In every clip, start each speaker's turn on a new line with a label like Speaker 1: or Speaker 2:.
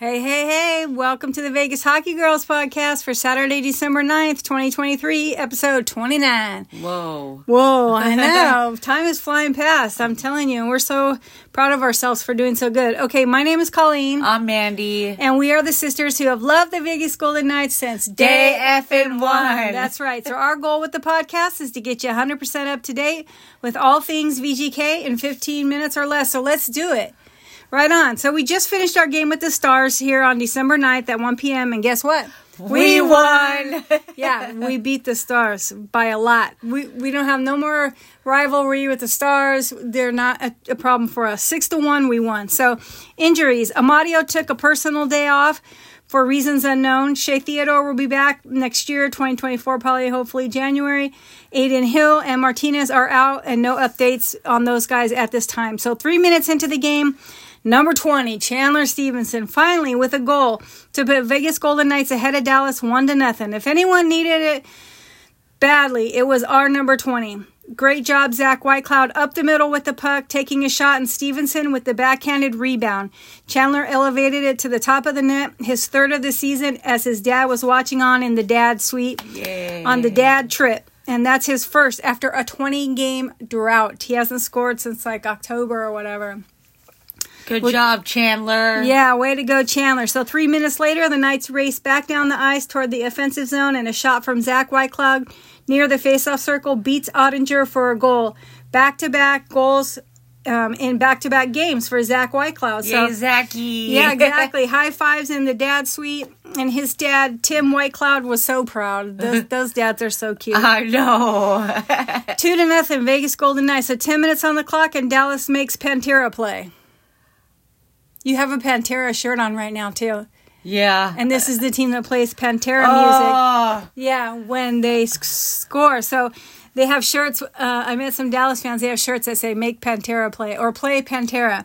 Speaker 1: Hey, hey, hey, welcome to the Vegas Hockey Girls podcast for Saturday, December 9th, 2023, episode 29.
Speaker 2: Whoa.
Speaker 1: Whoa, I know. Time is flying past. I'm telling you, we're so proud of ourselves for doing so good. Okay, my name is Colleen.
Speaker 2: I'm Mandy.
Speaker 1: And we are the sisters who have loved the Vegas Golden Knights since
Speaker 2: day effing one.
Speaker 1: That's right. So our goal with the podcast is to get you 100% up to date with all things VGK in 15 minutes or less. So let's do it. Right on. So we just finished our game with the Stars here on December 9th at 1 p.m. And guess what?
Speaker 2: We won.
Speaker 1: yeah, we beat the Stars by a lot. We we don't have no more rivalry with the Stars. They're not a, a problem for us. Six to one, we won. So injuries. Amadio took a personal day off for reasons unknown. Shea Theodore will be back next year, 2024, probably hopefully January. Adin Hill and Martinez are out, and no updates on those guys at this time. So three minutes into the game. Number 20, Chandler Stephenson finally with a goal to put Vegas Golden Knights ahead of Dallas 1 to nothing. If anyone needed it badly, it was our number 20. Great job, Zach Whitecloud up the middle with the puck, taking a shot, and Stephenson with the backhanded rebound. Chandler elevated it to the top of the net, his third of the season, as his dad was watching on in the dad suite
Speaker 2: Yay.
Speaker 1: on the dad trip. And that's his first after a 20 game drought. He hasn't scored since like October or whatever.
Speaker 2: Good job, Chandler.
Speaker 1: Yeah, way to go, Chandler. So three minutes later, the Knights race back down the ice toward the offensive zone, and a shot from Zach Whitecloud near the faceoff circle beats Oettinger for a goal. Back to back goals um, in back to back games for Zach Whitecloud. So,
Speaker 2: Yay, Zachy.
Speaker 1: yeah, exactly. High fives in the dad suite, and his dad, Tim Whitecloud, was so proud. Those, those dads are so cute.
Speaker 2: I know.
Speaker 1: Two to nothing, Vegas Golden Knights. So ten minutes on the clock, and Dallas makes Pantera play. You have a Pantera shirt on right now too,
Speaker 2: yeah.
Speaker 1: and this is the team that plays Pantera music.
Speaker 2: Oh,
Speaker 1: Yeah, when they sc- score. So they have shirts. Uh, I met some Dallas fans. They have shirts that say "Make Pantera Play" or "Play Pantera,"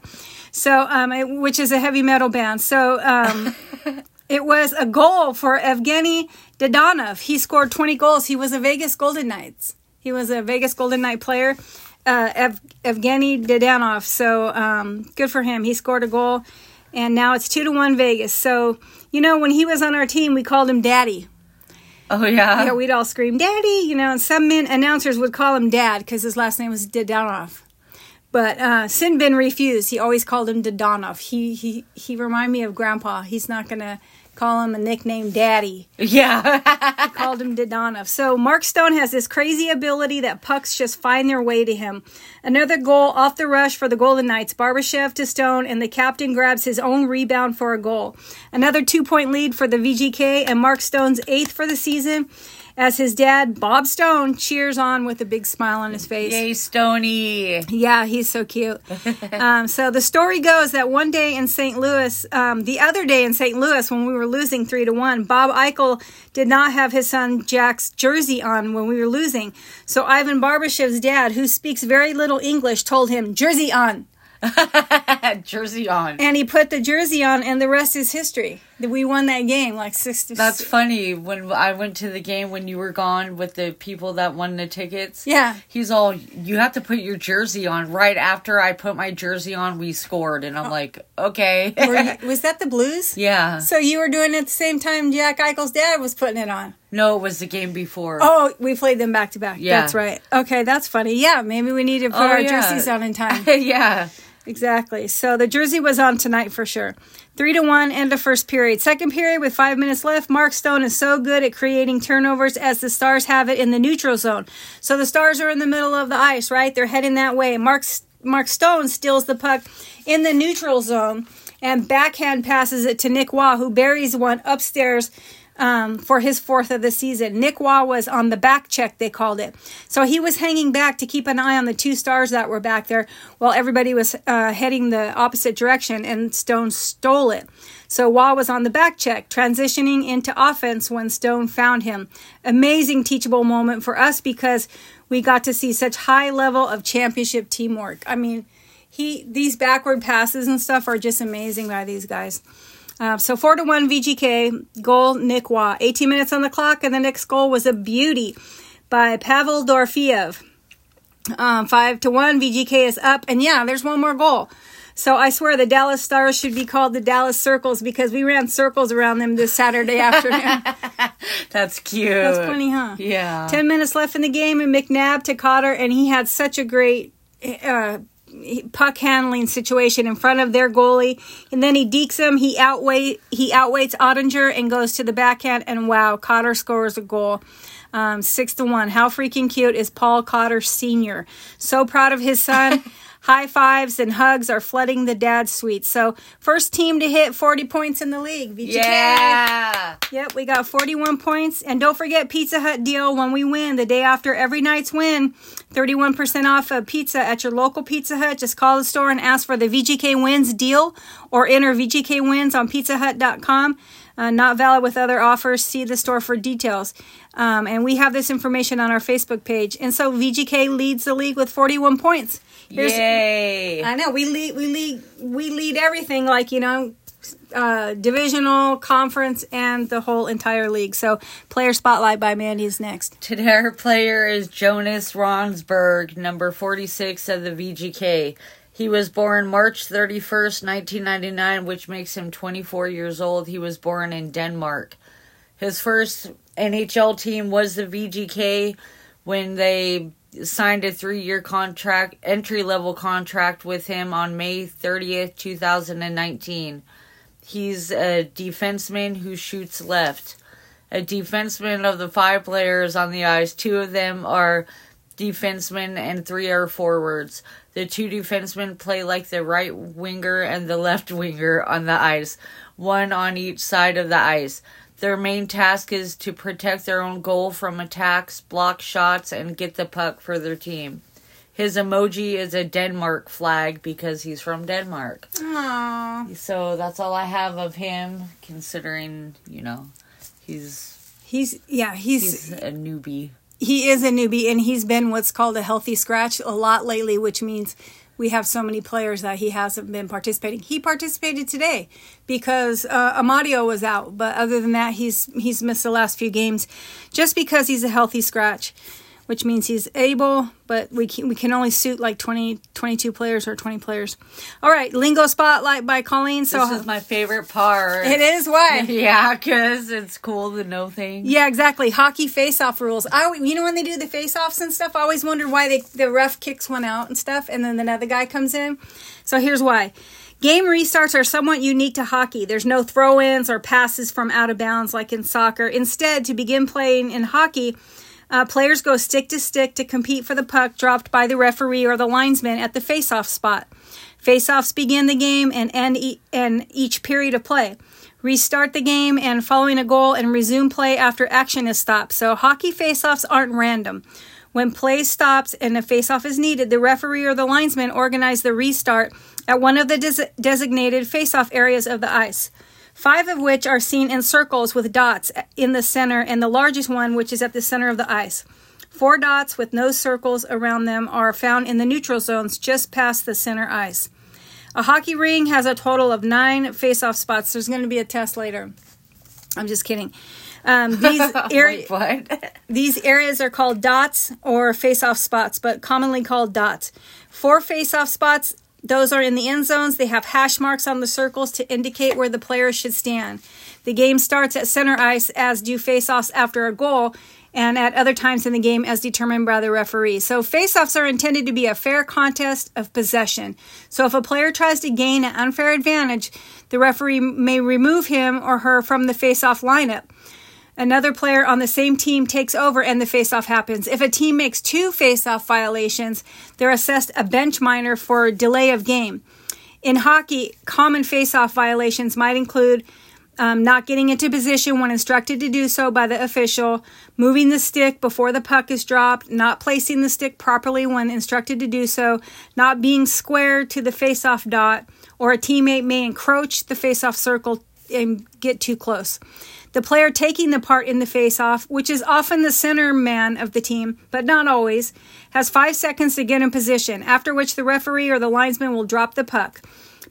Speaker 1: so um, it- which is a heavy metal band. So um, it was a goal for Evgeny Dadonov. He scored 20 goals. He was a Vegas Golden Knights. He was a Vegas Golden Knight player. Uh, Ev- Evgeny Dadonov. So um, good for him. He scored a goal, and now it's two to one Vegas. So you know when he was on our team, we called him Daddy.
Speaker 2: oh yeah.
Speaker 1: Yeah, we'd all scream, Daddy, you know, and some men, announcers would call him Dad because his last name was Dadonov. But uh, Sinbin refused. He always called him Dadonov. He, he, he reminded me of Grandpa. He's not going to call him a nickname Daddy.
Speaker 2: Yeah.
Speaker 1: Called him Dadonov. So Mark Stone has this crazy ability that pucks just find their way to him. Another goal off the rush for the Golden Knights. Barbashev to Stone, and the captain grabs his own rebound for a goal. Another two point lead for the VGK, and Mark Stone's eighth for the season as his dad, Bob Stone, cheers on with a big smile on his face.
Speaker 2: Yay, Stony.
Speaker 1: Yeah, he's so cute. um, so the story goes that one day in St. Louis, um, the other day in St. Louis, when we were losing three to one, Bob Eichel did not have his son Jack's jersey on when we were losing. So Ivan Barbashev's dad, who speaks very little English, told him jersey on,
Speaker 2: Jersey on.
Speaker 1: and he put the jersey on, and the rest is history. We won that game like six to.
Speaker 2: That's funny. When I went to the game when you were gone with the people that won the tickets.
Speaker 1: Yeah.
Speaker 2: He's all, you have to put your jersey on. Right after I put my jersey on, we scored. And I'm oh. like, okay.
Speaker 1: You- was that the Blues?
Speaker 2: yeah.
Speaker 1: So you were doing it at the same time Jack Eichel's dad was putting it on.
Speaker 2: No, it was the game before.
Speaker 1: Oh, we played them back to back.
Speaker 2: Yeah.
Speaker 1: That's right. Okay, that's funny. Yeah, maybe we need to put
Speaker 2: Oh,
Speaker 1: our
Speaker 2: yeah.
Speaker 1: jerseys on in time.
Speaker 2: yeah.
Speaker 1: Exactly. So the jersey was on tonight for sure. Three to one, end of first period. Second period with five minutes left. Mark Stone is so good at creating turnovers as the Stars have it in the neutral zone. So the Stars are in the middle of the ice, right? They're heading that way. Mark Mark Stone steals the puck in the neutral zone and backhand passes it to Nick Roy, who buries one upstairs um, for his fourth of the season. Nick Roy was on the back check, they called it. So he was hanging back to keep an eye on the two stars that were back there while everybody was uh, heading the opposite direction, and Stone stole it. So Roy was on the back check, transitioning into offense when Stone found him. Amazing teachable moment for us because we got to see such high level of championship teamwork. I mean, he these backward passes and stuff are just amazing by these guys. Uh, so four to one VGK goal Nick Roy. 18 minutes on the clock, and the next goal was a beauty by Pavel Dorofeyev. Um, five to one VGK is up, and yeah, there's one more goal. So I swear the Dallas Stars should be called the Dallas Circles because we ran circles around them this Saturday afternoon.
Speaker 2: That's cute.
Speaker 1: That's funny, huh?
Speaker 2: Yeah.
Speaker 1: 10 minutes left in the game, and McNabb to Cotter, and he had such a great uh, puck handling situation in front of their goalie. And then he dekes him. He outweigh he outweights Oettinger and goes to the backhand, and wow, Cotter scores a goal. Um, six to one. How freaking cute is Paul Cotter Sr.? So proud of his son. High fives and hugs are flooding the dad suite. So, first team to hit 40 points in the league. VGK.
Speaker 2: Yeah.
Speaker 1: Yep, we got 41 points. And don't forget Pizza Hut deal when we win the day after every night's win. 31% off of pizza at your local Pizza Hut. Just call the store and ask for the VGK Wins deal or enter VGK Wins on pizzahut.com. Uh, not valid with other offers. See the store for details. Um, and we have this information on our Facebook page. And so VGK leads the league with 41 points.
Speaker 2: Yay.
Speaker 1: I know we lead we lead we lead everything like you know uh, divisional conference and the whole entire league. So player spotlight by Mandy is next.
Speaker 2: Today our player is Jonas Rondbjerg, number 46 of the VGK. He was born March 31st, 1999, which makes him 24 years old. He was born in Denmark. His first NHL team was the VGK when they signed a three year contract, entry level contract with him on May 30th, 2019. He's a defenseman who shoots left. A defenseman of the five players on the ice, two of them are defensemen and three are forwards. The two defensemen play like the right winger and the left winger on the ice, one on each side of the ice. Their main task is to protect their own goal from attacks, block shots, and get the puck for their team. His emoji is a Denmark flag because he's from Denmark.
Speaker 1: Aww.
Speaker 2: So that's all I have of him, considering, you know, he's
Speaker 1: He's yeah he's
Speaker 2: he's a newbie.
Speaker 1: he is a newbie and he's been what's called a healthy scratch a lot lately, which means we have so many players that he hasn't been participating. He participated today because uh, Amadio was out, but other than that, he's he's missed the last few games just because he's a healthy scratch, which means he's able, but we can, we can only suit like 20, 22 players or 20 players. All right, Lingo Spotlight by Colleen. So
Speaker 2: This is my favorite part.
Speaker 1: it is why.
Speaker 2: Yeah, because it's cool to know things.
Speaker 1: Yeah, exactly. Hockey face-off rules. I, you know, when they do the face-offs and stuff, I always wonder why they the ref kicks one out and stuff, and then another guy comes in. So here's why. Game restarts are somewhat unique to hockey. There's no throw-ins or passes from out of bounds like in soccer. Instead, to begin playing in hockey, uh, players go stick to stick to compete for the puck dropped by the referee or the linesman at the face-off spot. Face-offs begin the game and end e- and each period of play restart the game and following a goal and resume play after action is stopped. So hockey faceoffs aren't random. When play stops and a faceoff is needed, the referee or the linesman organize the restart at one of the des- designated faceoff areas of the ice. Five of which are seen in circles with dots in the center, and the largest one, which is at the center of the ice. Four dots with no circles around them are found in the neutral zones just past the center ice. A hockey ring has a total of nine face-off spots. There's going to be a test later. I'm just kidding. Um, these area,
Speaker 2: Wait, what?
Speaker 1: these areas are called dots or face-off spots, but commonly called dots. Four face-off spots. Those are in the end zones. They have hash marks on the circles to indicate where the players should stand. The game starts at center ice, as do face-offs after a goal, and at other times in the game as determined by the referee. So face-offs are intended to be a fair contest of possession. So if a player tries to gain an unfair advantage, the referee may remove him or her from the face-off lineup. Another player on the same team takes over and the face-off happens. If a team makes two face-off violations, they're assessed a bench minor for delay of game. In hockey, common face-off violations might include um, not getting into position when instructed to do so by the official, moving the stick before the puck is dropped, not placing the stick properly when instructed to do so, not being square to the face-off dot, or a teammate may encroach the face-off circle and get too close. The player taking the part in the face-off, which is often the center man of the team, but not always, has five seconds to get in position, after which the referee or the linesman will drop the puck.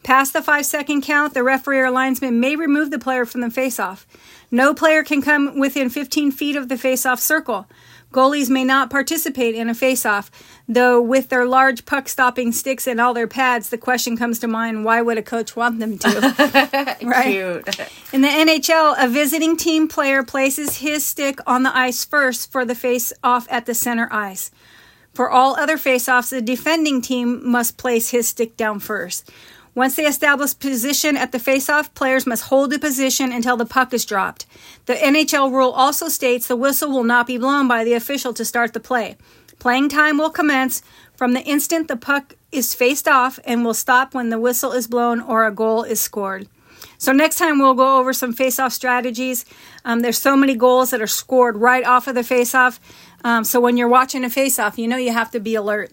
Speaker 1: Past the five second count, the referee or linesman may remove the player from the faceoff. No player can come within 15 feet of the faceoff circle. Goalies may not participate in a face-off, though with their large puck-stopping sticks and all their pads, the question comes to mind: Why would a coach want them to? right.
Speaker 2: Cute.
Speaker 1: In the NHL, a visiting team player places his stick on the ice first for the face-off at the center ice. For all other face-offs, the defending team must place his stick down first. Once they establish position at the faceoff, players must hold the position until the puck is dropped. The NHL rule also states the whistle will not be blown by the official to start the play. Playing time will commence from the instant the puck is faced off and will stop when the whistle is blown or a goal is scored. So next time we'll go over some face-off strategies. Um, there's so many goals that are scored right off of the face-off. Um, so when you're watching a face-off, you know you have to be alert.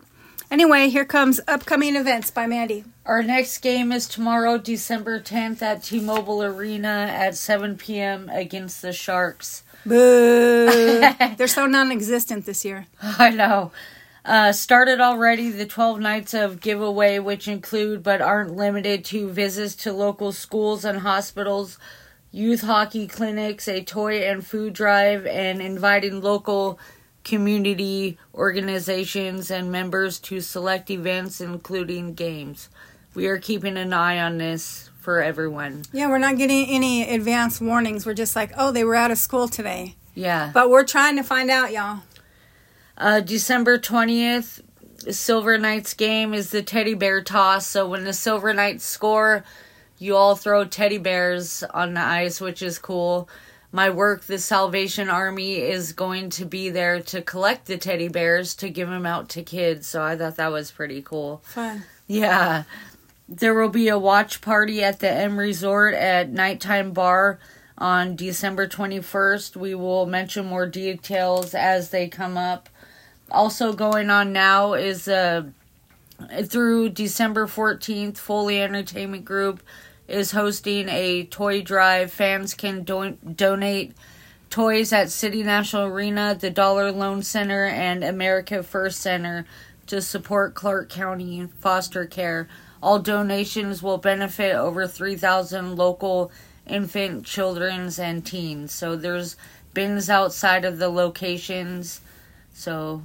Speaker 1: Anyway, here comes upcoming events by Mandy.
Speaker 2: Our next game is tomorrow, December 10th at T Mobile Arena at 7 p.m. against the Sharks.
Speaker 1: Boo! They're so non-existent this year.
Speaker 2: I know. Uh, started already the 12 nights of giveaway, which include but aren't limited to visits to local schools and hospitals, youth hockey clinics, a toy and food drive, and inviting local community organizations and members to select events, including games. We are keeping an eye on this for everyone.
Speaker 1: Yeah, we're not getting any advance warnings. We're just like, oh, they were out of school today.
Speaker 2: Yeah.
Speaker 1: But we're trying to find out, y'all.
Speaker 2: Uh, December 20th, Silver Knights game is the teddy bear toss. So when the Silver Knights score, you all throw teddy bears on the ice, which is cool my work, the Salvation Army, is going to be there to collect the teddy bears to give them out to kids. So I thought that was pretty cool.
Speaker 1: Fun.
Speaker 2: Yeah. There will be a watch party at the M Resort at Nighttime Bar on December 21st. We will mention more details as they come up. Also, going on now is uh, through December 14th, Foley Entertainment Group is hosting a toy drive. Fans can do- donate toys at City National Arena, the Dollar Loan Center, and America First Center to support Clark County foster care. All donations will benefit over 3,000 local infant, children's, and teens. So there's bins outside of the locations. So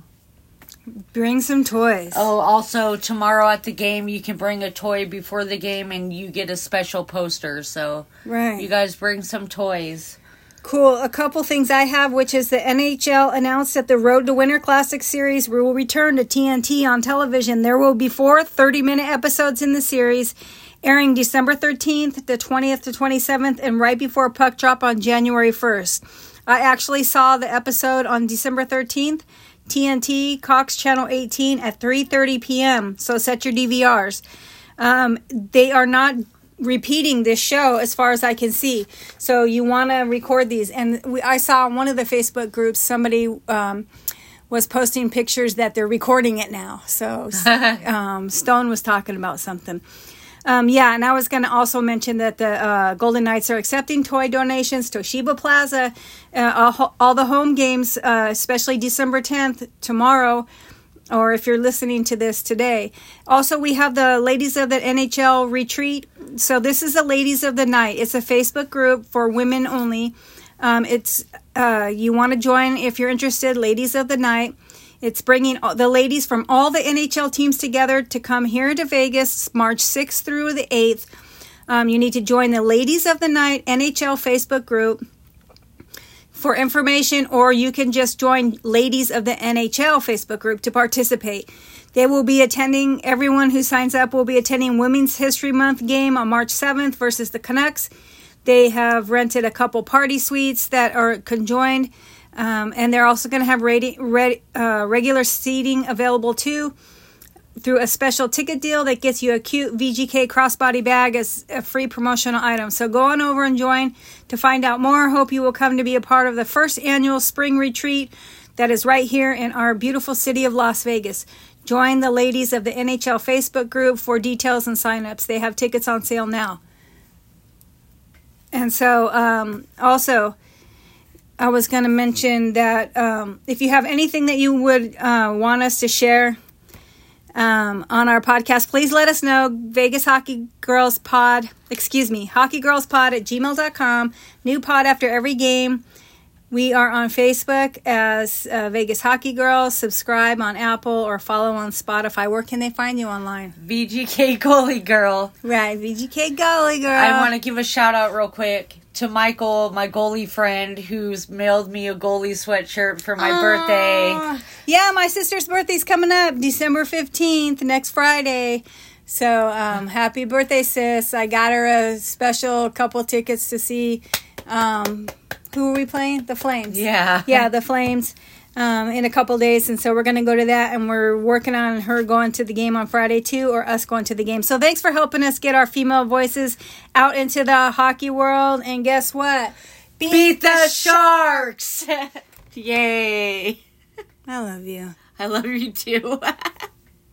Speaker 1: Bring some toys.
Speaker 2: Oh, also tomorrow at the game, you can bring a toy before the game, and you get a special poster. So,
Speaker 1: right,
Speaker 2: you guys bring some toys.
Speaker 1: Cool. A couple things I have, which is the NHL announced that the Road to Winter Classic series will return to TNT on television. There will be four 30 minute episodes in the series, airing December 13th, the 20th to 27th, and right before puck drop on January 1st. I actually saw the episode on December 13th TNT Cox Channel 18 at 3:30 p.m. So set your DVRs. Um, they are not repeating this show as far as I can see. So you want to record these. And we, I saw on one of the Facebook groups somebody um, was posting pictures that they're recording it now. So um, Stone was talking about something. Um, yeah, and I was going to also mention that the uh, Golden Knights are accepting toy donations. Toshiba Plaza, uh, all the home games, uh, especially December 10th, tomorrow, or if you're listening to this today. Also, we have the Ladies of the NHL retreat. So, this is the Ladies of the Night. It's a Facebook group for women only. Um, it's uh, you want to join if you're interested, Ladies of the Night. It's bringing the ladies from all the NHL teams together to come here to Vegas March 6th through the 8th. Um, you need to join the Ladies of the Night NHL Facebook group for information, or you can just join Ladies of the NHL Facebook group to participate. They will be attending, everyone who signs up will be attending Women's History Month game on March 7th versus the Canucks. They have rented a couple party suites that are conjoined um, and they're also going to have radi- uh, regular seating available too through a special ticket deal that gets you a cute VGK crossbody bag as a free promotional item. So go on over and join to find out more. Hope you will come to be a part of the first annual spring retreat that is right here in our beautiful city of Las Vegas. Join the ladies of the NHL Facebook group for details and signups. They have tickets on sale now. And so, um, also, I was going to mention that um, if you have anything that you would uh, want us to share um, on our podcast, please let us know. Vegas Hockey Girls Pod, excuse me, Hockey Girls Pod at gmail.com. New pod after every game. We are on Facebook as uh, Vegas Hockey Girls. Subscribe on Apple or follow on Spotify. Where can they find you online?
Speaker 2: VGK goalie girl.
Speaker 1: Right, VGK Goalie Girl.
Speaker 2: I want to give a shout out real quick to Michael, my goalie friend, who's mailed me a goalie sweatshirt for my birthday.
Speaker 1: Yeah, my sister's birthday's coming up December 15th, next Friday. So, um, happy birthday, sis. I got her a special couple tickets to see. Um, who are we playing? The Flames.
Speaker 2: Yeah.
Speaker 1: Yeah, the Flames. Um, in a couple days, and so we're going to go to that, and we're working on her going to the game on Friday too, or us going to the game. So thanks for helping us get our female voices out into the hockey world. And guess what?
Speaker 2: Beat the Sharks! Yay!
Speaker 1: I love you.
Speaker 2: I love you too.